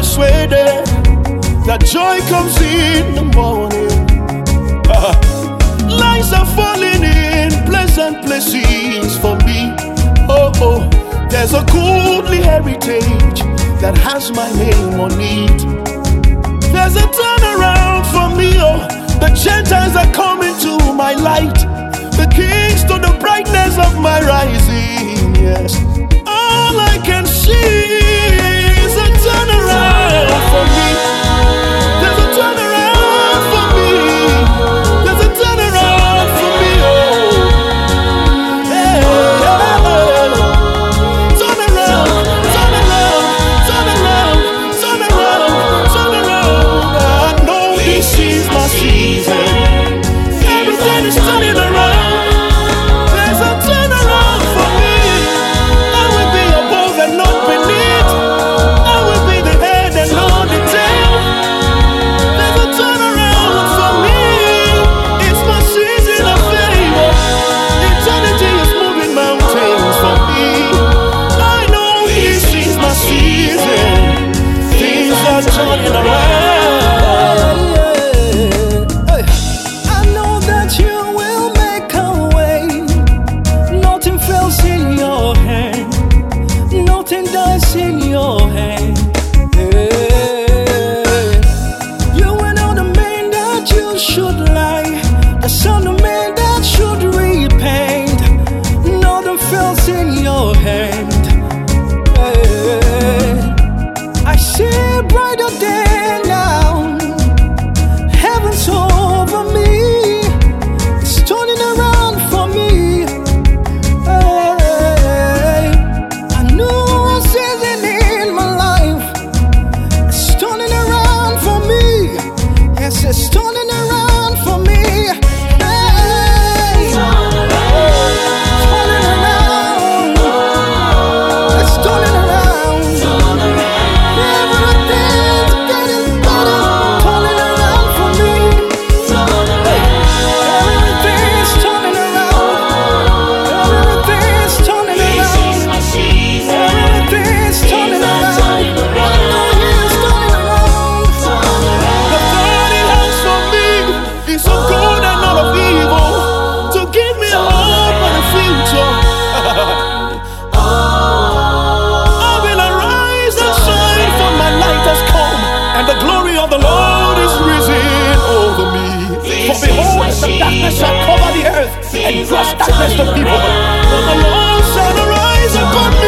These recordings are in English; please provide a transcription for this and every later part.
persuaded that joy comes in the morning. Ah, uh, lines are falling in pleasant places for me. Oh, oh, there's a goodly heritage that has my name on it. There's a turnaround for me. Oh, the Gentiles are coming to my light. The King. your The darkness shall cover the earth and crush darkness to people. But the Lord shall arise upon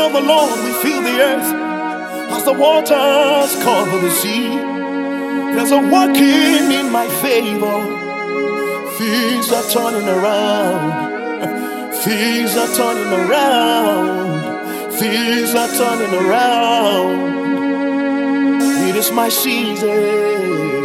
of the Lord we feel the earth as the waters cover the sea. There's a working in my favor. Things are turning around. Things are turning around. Things are turning around. It is my season.